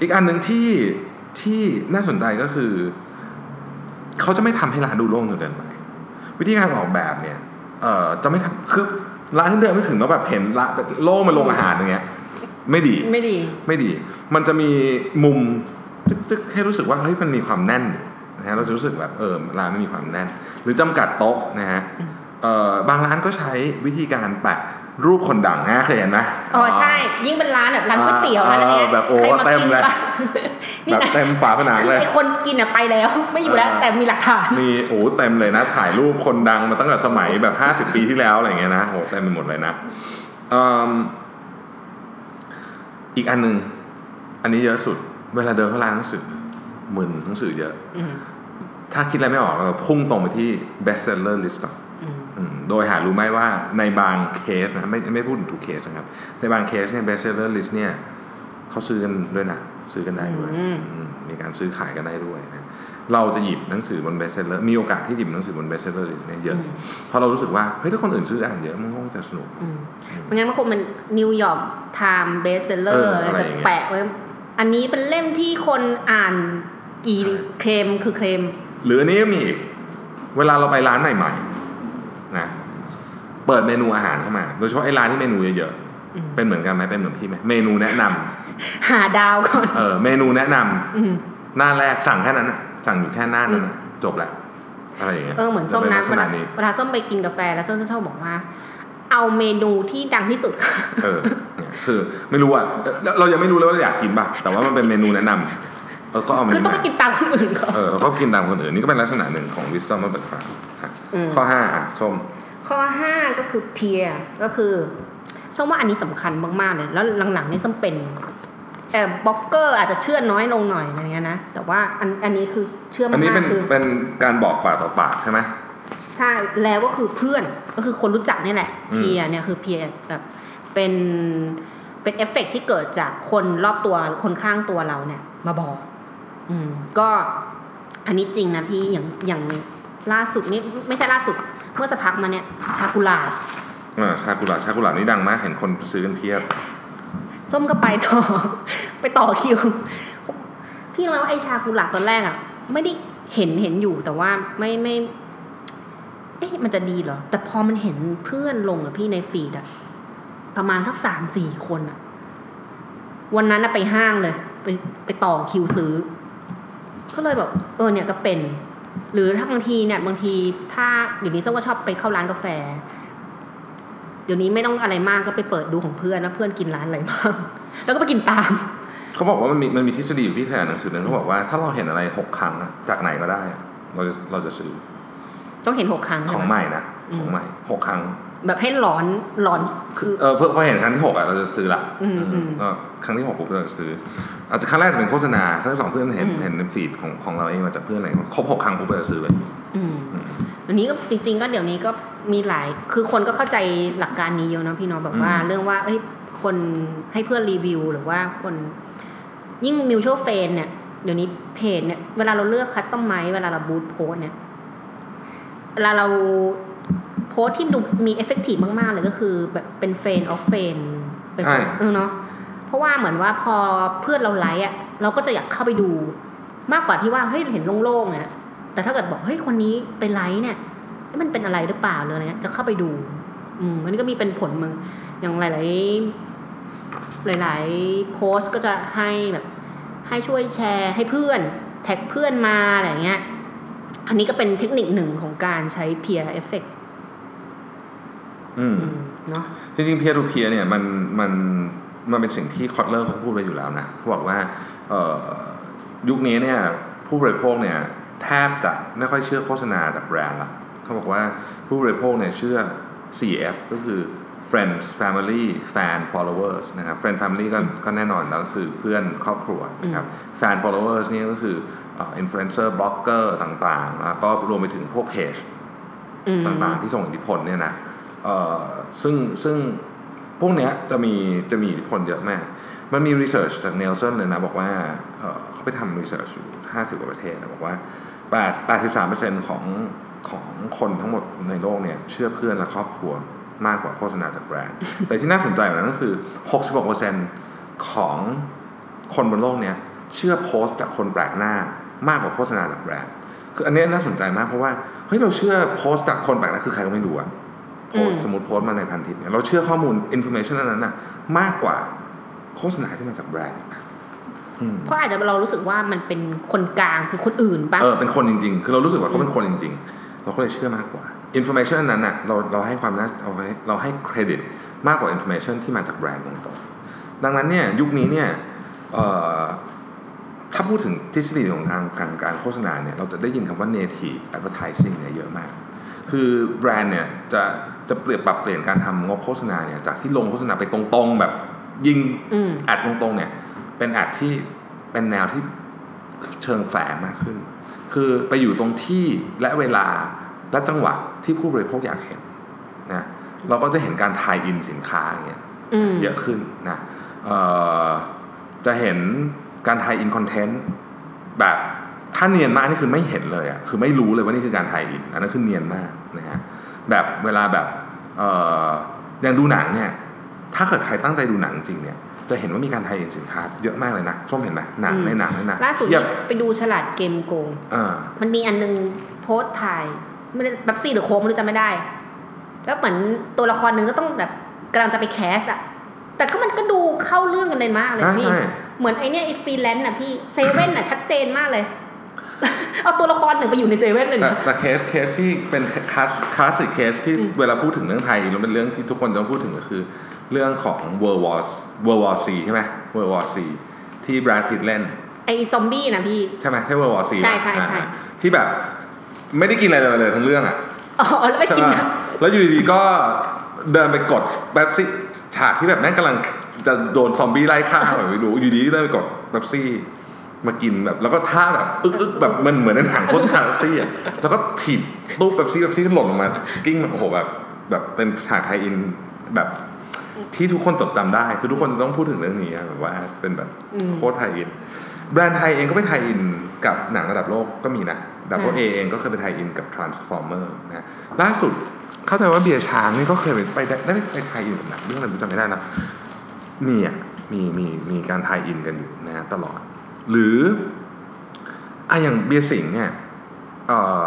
อีกอันหนึ่งที่ที่น่าสนใจก็คือ เขาจะไม่ทำให้ร้านดูโล่งจนเกินไปวิธีการออกแบบเนี่ย เอ่อจะไม่ทำคือร้านที่เดินไม่ถึงแล้วแบบเห็นร้านโล่งเป็นโรงอาหารอย่างเงี้ย ไม่ดีไม่ดีไม่ดี มันจะมีมุมจึ๊กๆให้รู้สึกว่าเฮ้ยมันมีความแน่นอยู่นะฮะเราจะรู้สึกแบบเออร้านไม่มีความแน่น หรือจำกัดโต๊ะนะฮะเอ่อ บางร้านก็ใช้วิธีการแปะรูปคนดังนะเคยเห็นไหมอ๋อใช่ ยิ่งเป็นร้านแบบร้านก๋วยเตี๋ยวอะไรเงี้ยเออแบบโอ้ใครมาเต็มกินเลยปะนี่แบบนะเต็มฝาผนังคือเลยไอคนกินอะไปแล้ว ไม่อยู่แล้วเออแต่มีหลักฐานมีโอ้เต็มเลยนะ ถ่ายรูปคนดังมาตั้งแต่สมัยแบบ50ปีที่แล้วอะไรเงี้ยนะโอ้เต็มไปหมดเลยนะเอิ่มอีกอันหนึ่งอันนี้เยอะสุด เวลาเดินเข้าร้านหนังสือมึนหนังสือเยอะอืมถ้าคิดอะไรไม่ออกเราพุ่งตรงไปที่ best seller list ก่อนอืมอืม โดยหารู้ไหมว่าในบางเคสนะไม่ไม่พูดถึงทุกเคสนะครับ ในบางเคสเนี่ย best seller list เนี่ยเขาซื้อกันด้วยนะ ซื้อกันได้ด้วยอืมอืมมีการซื้อขายกันได้ด้วยนะเราจะหยิบหนังสือบน best seller มีโอกาสที่หยิบหนังสือบน best seller list เนี่ยเยอะเพราะเรารู้สึกว่าเฮ้ยถ้าคนอื่นซื้ออ่านเยอะมันคงจะสนุกอืมไม่งั้นมันคงเป็น New York Times Best Seller อะไรอะไรจะอย่างเงี้ยแปะไว้อันนี้เป็นเล่มที่คนอ่านกี่ใช่เคลมคือเคลมหรืออันนี้ก็มีอีกเวลาเราไปร้านใหม่ๆ นะเปิดเมนูอาหารเข้ามา โดยเฉพาะไอ้ร้านที่เมนูเยอะอืมๆเป็นเหมือนกันไหมเป็นเหมือนพี่ไหมเมนูแนะนำหาดาวก่อนเออเมนูแนะนำอืมหน้าแรกสั่งแค่นั้นน่ะสั่งอยู่แค่หน้านั้นน่ะจบแล้วอะไรอย่างเงี้ยเออเหมือนส้มจะเป็นะลักษเวณะลานี้เวลาส้มไปกินกาแฟแล้วส้มจะชอบบอกว่า เอาเมนูที่ดังที่สุดค่ะเออเนี่ยคือไม่รู้อะเอ่อเรายังไม่รู้เลยว่าเราอยากกินป่ะแต่ว่ามันเป็นเมนูแนะนำ เออก็เอาเมคือนูต้องไปกินตามคนอื่นเขาเออเราก็กินตามคนอื่นนี่ก็เป็นลักษณะหนึ่งของ wisdom of the crowd ครับอืมข้อห้าอะส้มข้อห้าก็คือ peer ก็คือส้มว่าอันนี้สำคัญมากๆเลย แล้วหลังๆนี่ส้มเป็นแต่บล็อกเกอร์อาจจะเชื่อน้อยลงหน่อยอะไรเงี้ยนะแต่ว่าอันอันนี้คือเชื่ออันนี้มาเป็กนๆคือเป็นการบอกปากต่อปากใช่ไหมใช่แล้วก็คือเพื่อนก็คือคนรู้จักนี่แหละอืมเพียเนี่ยคือเพียแบบเป็นเป็นเอฟเฟกต์ที่เกิดจากคนรอบตัวคนข้างตัวเราเนี่ย มาบอก อืมก็อันนี้จริงนะพี่อย่างอย่างล่าสุดนี่ไม่ใช่ล่าสุด เมื่อสักพักมาเนี่ยชากุลาบอ่าชากุระชากุระนี่ดังมากเห็นคนซื้อกันเพียบส้มก็ไปต่อ ไปต่อคิว พี่รู้ไหมว่าไอชากุหลาบตอนแรกอะ ไม่ได้เห็นเห็นอยู่แต่ว่าไม่ไม่ เอ๊ะมันจะดีเหรอ แต่พอมันเห็นเพื่อนลงอะพี่ในฟีดอะประมาณสักสามสี่คนอะวันนั้นอะไปห้างเลย ไปไปต่อคิวซื้อ ก็เลยแบบเออเนี่ยก็เป็น หรือถ้าบางทีเนี่ยบางทีถ้าเดี๋ยวนี้ส้มก็ชอบไปเข้าร้านกาแฟ เดี๋ยวนี้ไม่ต้องอะไรมากก็ไปเปิดดูของเพื่อนว่าเพื่อนกินร้านอะไรบ้างแล้วก็ไปกินตามเขาบอกว่ามันมีมันมีทฤษฎีอยู่พี่เคยอ่านหนังสือหนึ่งเขาบอกว่าถ้าเราเห็นอะไรหกครั้งอะจากไหนก็ได้อะเราจะเราจะซื้อต้องเห็นหกครั้งขใช่องไหมใหม่นะของใหม่หกครั้ง แบบให้หลอนหลอนคือเออเพื่อพอเห็นครั้งที่หกอะเราจะซื้อละอืมอืมก็ครั้งที่หกปุ๊บเราจะซื้อ อาจจะครั้งแรกจะเป็นโฆษณาครั้งที่สองเพื่อนเห็นอืมเห็นในฟีดของของเราเองมาจากเพื่อนอะไรครบหกครั้งปุ๊บเราจะซื้อเลยอืมเดี๋ยวนี้ก็จริง ๆ ก็เดี๋ยวนี้ก็มีหลายคือคนก็เข้าใจหลักการนี้เยอะเนาะพี่เนอะแบบว่าอืมเรื่องว่าเอ้ยคนให้เพื่อนรีวิวหรือว่าคนยิ่งมิวช a l เฟนเนี่ยเดี๋ยวนี้เพจเนี่ยเวลาเราเลือก customize เวลาเรา boost post เนี่ยเวลาเรา โพสต์ที่ดูมี effective มากๆเลยก็คือแบบเป็น friend of friend เป็นใช่เออเนาะเพราะว่าเหมือนว่าพอเพื่อนเราไลค์อะเราก็จะอยากเข้าไปดู มากกว่าที่ว่าเฮ้ยเห็นโล่งๆอะแต่ถ้าเกิดบอกเฮ้ยคนนี้ไปไลค์เนี่ยเอ๊ะมันเป็นอะไรหรือเปล่าหรืออะไรเงี้ยจะเข้าไปดู อืมอันนี้ก็มีเป็นผลมืออย่างหลาย ๆ หลาย ๆ โพสต์ก็จะให้แบบให้ช่วยแชร์ให้เพื่อน แท็กเพื่อนมาอะไรเงี้ย อันนี้ก็เป็นเทคนิคหนึ่งของการใช้ peer effect อืมอืมเนาะจริงๆ peer to peer เนี่ยมันมันมันเป็นสิ่งที่คอตเลอร์เขาพูดไว้อยู่แล้วนะเขาบอกว่าเอ่อยุคนี้เนี่ยผู้บริโภคเนี่ยแทบจะไม่ค่อยเชื่อโฆษณาจากแบรนด์ละเขาบอกว่าผู้บริโภคเนี่ยเชื่อ 4F ก็คือ friends family fan followers นะครับ friend family ก็ก็แน่นอนแล้วก็คือเพื่อนครอบครัวนะครับ fan followers นี่ก็คือเอ่อ influencer blogger ต่างๆ แล้วก็รวมไปถึงพวกเพจอืมต่างๆ ที่ส่งอิทธิพลเนี่ยนะเอ่อ ซึ่งซึ่งพวกเนี้ยจะมีจะมีอิทธิพลเยอะมาก มันมี research จาก Nielsen เลยนะ บอกว่าเเขาไปทำ research อยู่ 50 กว่าประเทศนะบอกว่า8 83%ของของคนทั้งหมดในโลกเนี่ย เชื่อเพื่อนและครอบครัวมากกว่าโฆษณาจากแบรนด์ แต่ที่น่าสนใจกว่านั้นก็คือ 66%ของคนบนโลกเนี่ย เชื่อโพสต์จากคนแปลกหน้ามากกว่าโฆษณาจากแบรนด์ คืออันนี้น่าสนใจมากเพราะว่า เฮ้ยเราเชื่อโพสต์จากคนแปลกหน้าคือใครก็ไม่รู้อะ โพสต์อืมสมมติโพสต์มาในพันทิปเนี่ยเราเชื่อข้อมูล information อันนั้นน่ะมากกว่าโฆษณาที่มาจากแบรนด์อีกนะอืมเพราะอาจจะเรารู้สึกว่ามันเป็นคนกลางคือคนอื่นปะเออเป็นคนจริง ๆ คือเรารู้สึกว่าเขาเป็นคนจริง ๆ เราก็เลยเชื่อมากกว่า information นั้นน่ะเราเราให้ความน่าเราให้เราให้เครดิตมากกว่า information ที่มาจากแบรนด์ตรงๆดังนั้นเนี่ยยุคนี้เนี่ยเอ่อถ้าพูดถึงทฤษฎีของการการการโฆษณาเนี่ยเราจะได้ยินคำว่า native advertising เนี่ยเยอะมาก คือแบรนด์เนี่ยจะ จะเปลี่ยนปรับเปลี่ยนการทำงบโฆษณาเนี่ยจากที่ลงโฆษณาไปตรงๆ แบบยิงอืมแอดตรงๆเนี่ย เป็นแอดที่เป็นแนวที่เชิงแฝงมากขึ้น คือไปอยู่ตรงที่และเวลาและจังหวะที่ผู้บริโภคอยากเห็นนะเราก็จะเห็นการทายอินสินค้าอย่างเงี้ยอืมเยอะขึ้นนะเอ่อจะเห็นการไทยอินคอนเทนต์แบบถ้าเนียนมากนี่คือไม่เห็นเลยอะคือไม่รู้เลยว่านี่คือการไทยอินอันนั้นคือเนียนมากนะฮะ แบบเวลาแบบเอ่ออย่างดูหนังเนี่ยถ้าเกิดใครตั้งใจดูหนังจริงเนี่ยจะเห็นว่ามีการไทยอินสินค้าเยอะมากเลยนะส้มเห็นไหมหนังอืมในหนังในหนังล่าสุดเทีนี้ยบไปดูฉลาดเกมโกงเออมันมีอันนึงโพสต์ถ่ายไม่ได้แบบซี่หรือโค้งไม่รู้จำไม่ได้ แล้วเหมือนตัวละครหนึ่งก็ต้องแบบกำลังจะไป cast อะแต่ก็มันก็ดูเข้าเรื่องกันเลยมากเลยใช่พี่ใช่เหมือนไอเนี้ยไอฟรีแลนซ์อะพี่เซเว่นอะชัดเจนมากเลย เอาตัวละครหนึ่งไปอยู่ในเซเว่นเลยแต่นะแต่เคสเคสที่เป็น class classic case ที่เวลาพูดถึงเรื่อง tie-in แล้วเป็นเรื่องที่ทุกคนต้องพูดถึงก็คือ เรื่องของ World War World War C ใช่ไหม World War C ที่แบรดพิตเล่นไอซอมบี้นะพี่ ใช่ไหมใช่ World War C ใช่ใช่ใช่อ่าที่แบบไม่ได้กินอะไรเลยเลยทั้งเรื่องอะอ๋อแล้วไปใช่กินไหมแล้วอยู่ดีๆก็เดินไปกดแบบซี่ฉากที่แบบแม่งกำลังจะโดนซอมบี้ไล่ฆ่าแบบไม่รู้อยู่ดีๆเดินไปกดแบบซี่ มากินแบบ แล้วก็ท่าแบบอึกอึกแบบมันเหมือนในหนังโฆษณาแบบซี่อะแล้วก็ถีบตู้แบบซี่แบบซี่หล่นลงมา กิ้งแบบโอ้โหแบบแบบเป็นฉากไทยอินแบบที่ทุกคนจดจำได้ คือทุกคนต้องพูดถึงเรื่องนี้อะแบบว่าเป็นแบบอืมโคตร tie-in แบรนด์ไทยเองก็ไป tie-in กับหนังระดับโลกก็มีนะดับเบิลเอเองก็เคยไปไทยอินกับ Transformer นะล่าสุดเข้าใจว่าเบียร์ช้างนี่ก็เคยไปไปได้ได้ไป tie-in กับหนังเรื่องอะไรผมจำไม่ได้นะมีอะมีมีมีการ tie-in กันอยู่นะฮะตลอด หรืออะอย่างเบียร์สิงห์เนี่ยเอ่อ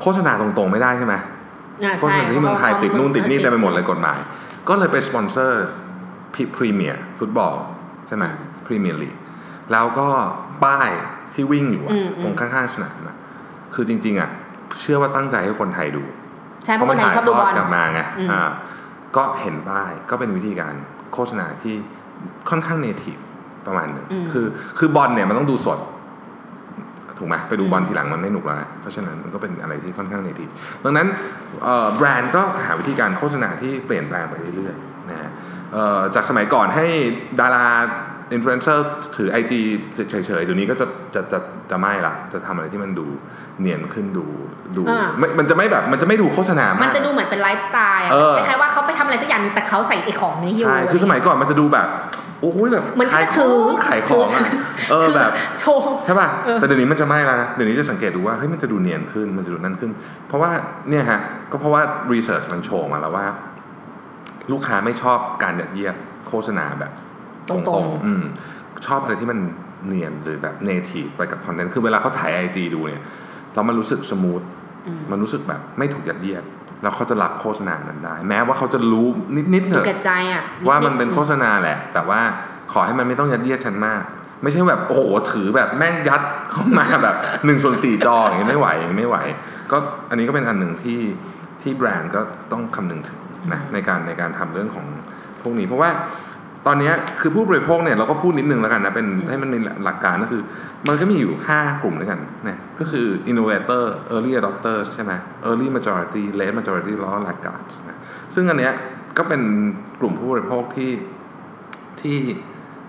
โฆษณาตรงๆไม่ได้ใช่ไหมอ่าโฆษใช่ณาที่เมืองไทยติดนู่นติดนี่เออเต็มไปหมดเลยกฎหมาย ก็เลยไปสปอนเซอร์พรีเมียร์ฟุตบอลใช่ไหมพรีเมียร์ลีกแล้วก็ป้ายที่วิ่งอยู่อะอืมอืมตรงข้างๆสนามอะคือจริง ๆอะเชื่อว่าตั้งใจให้คนไทยดูใช่เพราะคนไทยชอบดูบอลกลับมาไงอืมอ่าก็เห็นป้ายก็เป็นวิธีการโฆษณาที่ค่อนข้าง native ประมาณหนึ่งคือคือบอลเนี่ยมันต้องดูสด ถูกไหมไปดูบอลทีหลังมันไม่หนุกแล้วเพราะฉะนั้นมันก็เป็นอะไรที่ค่อนข้าง nativeดังนั้นเอ่อแบรนด์ก็หาวิธีการโฆษณาที่เปลี่ยนแปลงไปเรื่อยๆนะฮะเอ่อจากสมัยก่อนให้ดาราอินฟลูเอนเซอร์ถือ IG เฉยๆเดี๋ยวนี้ก็จะจะจะจะไม่ละ จะทำอะไรที่มันดูเนียนขึ้นดูดูอ่าไม่มันจะไม่แบบมันจะไม่ดูโฆษณามาก มันจะดูเหมือนเป็นไลฟ์สไตล์อะเออคล้ายๆว่าเขาไปทำอะไรสักอย่างหนึงแต่เขาใส่ไอ้ของนี้อยู่ ใช่ คือสมัยก่อนมันจะดูแบบโอ้ยแบบเหมือนขายแค่ขถือองขายของอะเออแบบโชว์ใช่ป่ะเออแต่เดี๋ยวนี้มันจะไม่แล้วนะเดี๋ยวนี้จะสังเกตดูว่าเฮ้ยมันจะดูเนียนขึ้นมันจะดูนั่นขึ้น เพราะว่าเนี่ยฮะก็เพราะว่า research มันโชว์มาแล้วว่า ลูกค้าไม่ชอบการยัดเยียดโฆษณาแบบตตรรงงๆอืมชอบอะไรที่มันเนียนหรือแบบ native ไปกับคอนเทนต์คือเวลาเขาถ่าย IG ดูเนี่ยแล้วมันรู้สึก smooth อืมมันรู้สึกแบบไม่ถูกยัดเยียด แล้วเขาจะรับโฆษณานั้นได้ แม้ว่าเขาจะรู้นิดๆเถมีอะกระจายอะว่ามันเป็นโฆษณาแหละ แต่ว่าขอให้มันไม่ต้องยัดเยียดฉันมาก ไม่ใช่แบบโอ้โหถือแบบแม่งยัดเข้ามาแบบ1นส่วนสี่จออย่างนี้ไม่ไหวอย่างนี้ไม่ไหว ก็อันนี้ก็เป็นอันหนึ่งที่ที่แบรนด์ก็ต้องคำนึงถึงนะในการในการทำเรื่องของพวกนี้ เพราะว่า ตอนเนี้ยคือผู้บริโภคเนี่ยเราก็พูดนิดนึงแล้วกันนะเป็นให้มันมีหลักการก็คือ มันก็มีอยู่ 5 กลุ่มด้วยกันนะก็คือ innovator early adopters ใช่ไหม early majority late majority แล้วก็ laggards นะซึ่งอันเนี้ยก็เป็นกลุ่มผู้บริโภคที่ที่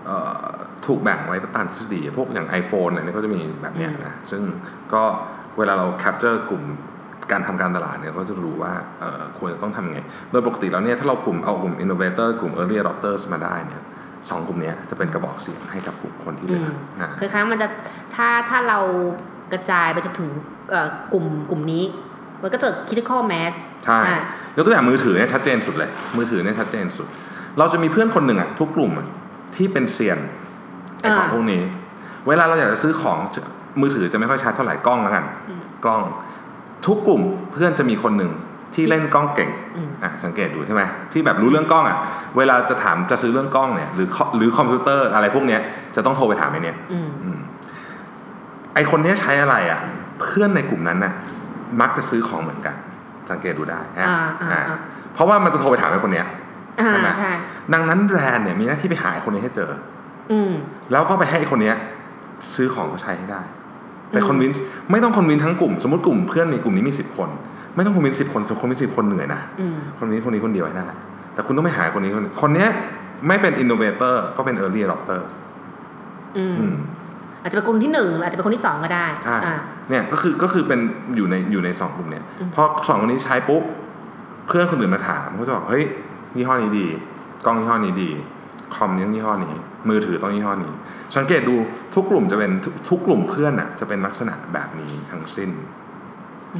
เอ่อถูกแบ่งไว้ตามทฤษฎีพวกอย่าง iPhone อะไรเนี่ยก็จะมีแบบเนี้ยนะซึ่งก็เวลาเรา capture กลุ่ม การทำการตลาดเนี่ยก็จะรู้ว่าเอ่อควรจะต้องทำยังไง โดยปกติแล้วเนี่ยถ้าเรากลุ่มเอากลุ่ม innovator กลุ่ม early adopters มาได้เนี่ยสองกลุ่มเนี้ยจะเป็นกระบอกเสียงให้กับกลุ่มคนที่เหลืออ่าคล้ายๆมันจะถ้าถ้าเรากระจายไปจนถึงเอ่อกลุ่มกลุ่มนี้ มันก็จะ critical mass ใช่อะยกตัวอย่างมือถือเนี่ยชัดเจนสุดเลย มือถือเนี่ยชัดเจนสุด เราจะมีเพื่อนคนหนึ่งอะทุกกลุ่มอะที่เป็นเซียนไอ้ของพวกนี้ เวลาเราอยากจะซื้อของมือถือจะไม่ค่อยชัดเท่าไหร่กล้องแล้วกัน กล้อง ทุกกลุ่มเพื่อนจะมีคนหนึ่งที่เล่นกล้องเก่งอืมอะสังเกตดูใช่ไหมที่แบบรู้เรื่องกล้องอะ เวลาจะถามจะซื้อเรื่องกล้องเนี่ยหรือหรือคอมพิวเตอร์อะไรพวกเนี้ยจะต้องโทรไปถามไอ้เนี่ยอืมอืมไอคนเนี้ยใช้อะไรอะ เพื่อนในกลุ่มนั้นน่ะ มักจะซื้อของเหมือนกัน สังเกตดูได้นะอ่าอ่าอ่าอ่าเพราะว่ามันจะโทรไปถามไอคนเนี้ยอ่าใช่ไหมใช่ดังนั้นแบรนด์เนี่ยมีหน้าที่ไปหาไอคนนี้ให้เจอ อืมแล้วก็ไปให้ไอคนเนี้ย ซื้อของเขาใช้ให้ได้ แต่อืม convince ไม่ต้อง convince ทั้งกลุ่ม สมมติกลุ่มเพื่อนในกลุ่มนี้มีสิบคน ไม่ต้อง convince สิบคน convince สิบคนเหนื่อยนะอืมคนนี้คนนี้คนเดียวให้ได้แต่คุณต้องไปหาคนนี้คนนี้คนเนี้ยไม่เป็น innovator ก็เป็น early adopterอืมอืมอาจจะเป็นคนที่หนึ่งหรืออาจจะเป็นคนที่สองก็ได้ใช่อ่าเนี่ยก็คือก็คือเป็นอยู่ในอยู่ในสองกลุ่มเนี่ยอืมพอสองคนนี้ใช้ปุ๊บเพื่อนคนอื่นมาถามเขาจะบอกเฮ้ยยี่ห้อนี้ดี กล้องยี่ห้อนี้ดี คอมนี้ยี่ห้อนี้ มือถือต้องยี่ห้อนี้ สังเกตดูทุกกลุ่มจะเป็นทุกทุกกลุ่มเพื่อนอะจะเป็นลักษณะแบบนี้ทั้งสิ้น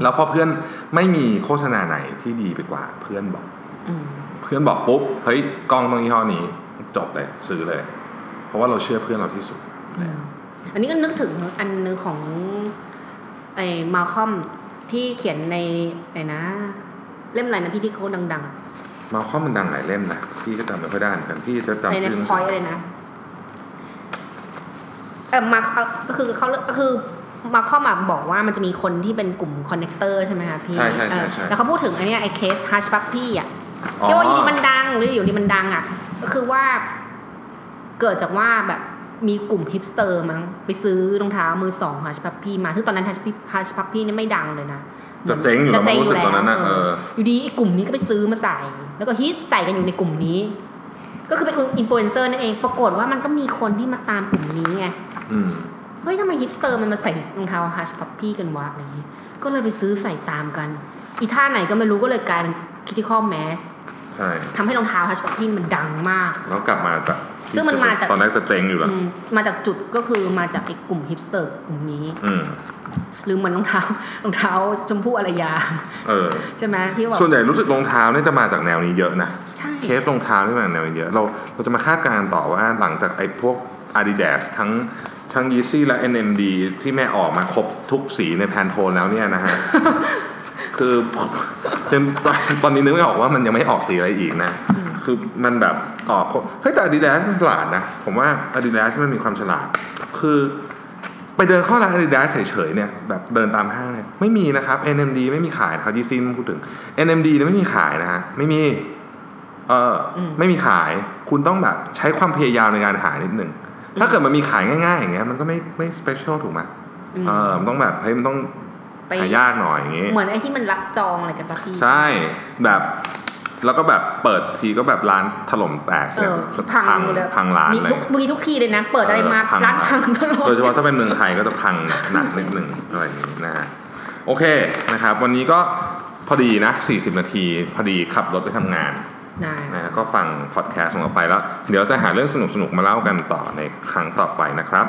แล้วพอเพื่อนไม่มีโฆษณาไหนที่ดีไปกว่าเพื่อนบอกอืมเพื่อนบอกปุ๊บเฮ้ยกล้องต้องยี่ห้อนี้ จบเลยซื้อเลย เพราะว่าเราเชื่อเพื่อนเราที่สุดอืมอันนี้ก็นึกถึงอันนึงของไอ้ Malcolm ที่เขียนในไอ้นะ เล่มอะไรนะพี่ที่เขาดังๆอะ Malcolm มันดังหลายเล่มนะพี่ก็จำไม่ค่อยได้เหมือนกันพี่จะจำในในชื่อหนังพสือยอะไรนะเออมาก็คือเขาก็คือ Malcolm มาบอกว่ามันจะมีคนที่เป็นกลุ่ม connector ใช่ไหมคะพี่ใช่ใช่เอใช่อใช่แล้วเขาพูดถึงอันเนี้ยไอ้เคส Hush Puppy อะอ๋อที่ว่าอยู่ดีมันดังหรืออยู่ดีมันดังอะ ก็คือว่าเกิดจากว่าแบบมีกลุ่มฮิปสเตอร์มั้งไปซื้อรองเท้ามือสอง Hush Puppy มาซึ่งตอนนั้น Hush Hush Puppy เนี่ยไม่ดังเลยนะจะเจ๊งอยู่แล้วมั้งรู้สึกตอนนั้นนะเอเออออยู่ดีไอ้กลุ่มนี้ก็ไปซื้อมาใส่ แล้วก็ฮิตใส่กันอยู่ในกลุ่มนี้ ก็คือเป็นอินฟลูเอนเซอร์นั่นเองปรากฏว่ามันก็มีคนที่มาตามกลุ่มนี้ไงอืม เฮ้ยทำไมฮิปสเตอร์มันมาใส่รองเท้า Hush Puppy กันวะอะไรอย่างงี้ ก็เลยไปซื้อใส่ตามกัน อีท่าไหนก็ไม่รู้ก็เลยกลายเป็น critical mass ใช่ทำให้รองเท้า Hush Puppy มันดังมาก แล้วกลับมาจากซึ่งมันมาจากตอนแรกจะเจ๊งอยู่แล้วอืมมาจากจุดก็คือมาจากไอ้กลุ่มฮิปสเตอร์กลุ่มนี้อืมหรือเหมือนรองเท้ารองเท้าชมพู่อารยาเออใช่ไหมที่บอกส่วนใหญ่รู้สึกรองเท้าเนี่ยจะมาจากแนวนี้เยอะนะใช่เคสรองเท้าที่มาจากแนวนี้เยอะเราเราจะมาคาดการณ์ต่อว่าหลังจากไอ้พวก Adidas ทั้ง ทั้ง Yeezy และ NMD ที่แม่ออกมาครบทุกสีในแพนโทนแล้วเนี่ยนะฮะ คือเป็นตอนตอนนี้นึกไม่ออกว่ามันยังไม่ออกสีอะไรอีกนะ คือมันแบบออกเฮ้ยแต่ Adidas มันฉลาดนะ ผมว่า Adidas มันมีความฉลาด คือไปเดินเข้าร้าน Adidas เฉยๆเนี่ยแบบเดินตามห้างเนี่ยไม่มีนะครับ NMD ไม่มีขายนะครับยีซินพูดถึง NMD เนี่ยไม่มีขายนะฮะไม่มีเอออมไม่มีขาย คุณต้องแบบใช้ความพยายามในการหานิดหนึ่ง ถ้าเกิดมันมีขายง่ายๆอย่างเงี้ยมันก็ไม่ไม่สเปเชียลถูกไหมอืมเออมันต้องแบบเฮ้ยมันต้องไปหายากหน่อยอย่างงี้เหมือนไอ้ที่มันรับจองอะไรกันปะพี่ใช่แบบแล้วก็แบบเปิดทีก็แบบร้านถล่มแตกเอเสียอพังหมดเลยพังร้านมีเลยทุกมีทุกทีเลยนะ เปิดอะไรมาเออพังร้านพังตลอดโดยเฉพาะถ้าเป็นเมืองไทยก็จะพังหนักนิดหนึ่งอะไรอย่างนี้นะฮะโอเคนะครับ วันนี้ก็พอดีนะ 40 นาที พอดีขับรถไปทำงานได้ นะฮะก็ฟังพอดแคสต์ของเราไปแล้ว เดี๋ยวจะหาเรื่องสนุกๆมาเล่ากันต่อในครั้งต่อไปนะครับ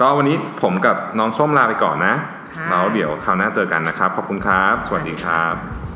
ก็วันนี้ผมกับน้องส้มลาไปก่อนนะค่ะแล้วเดี๋ยวคราวหน้าเจอกันนะครับ ขอบคุณครับ สวัสดีครับ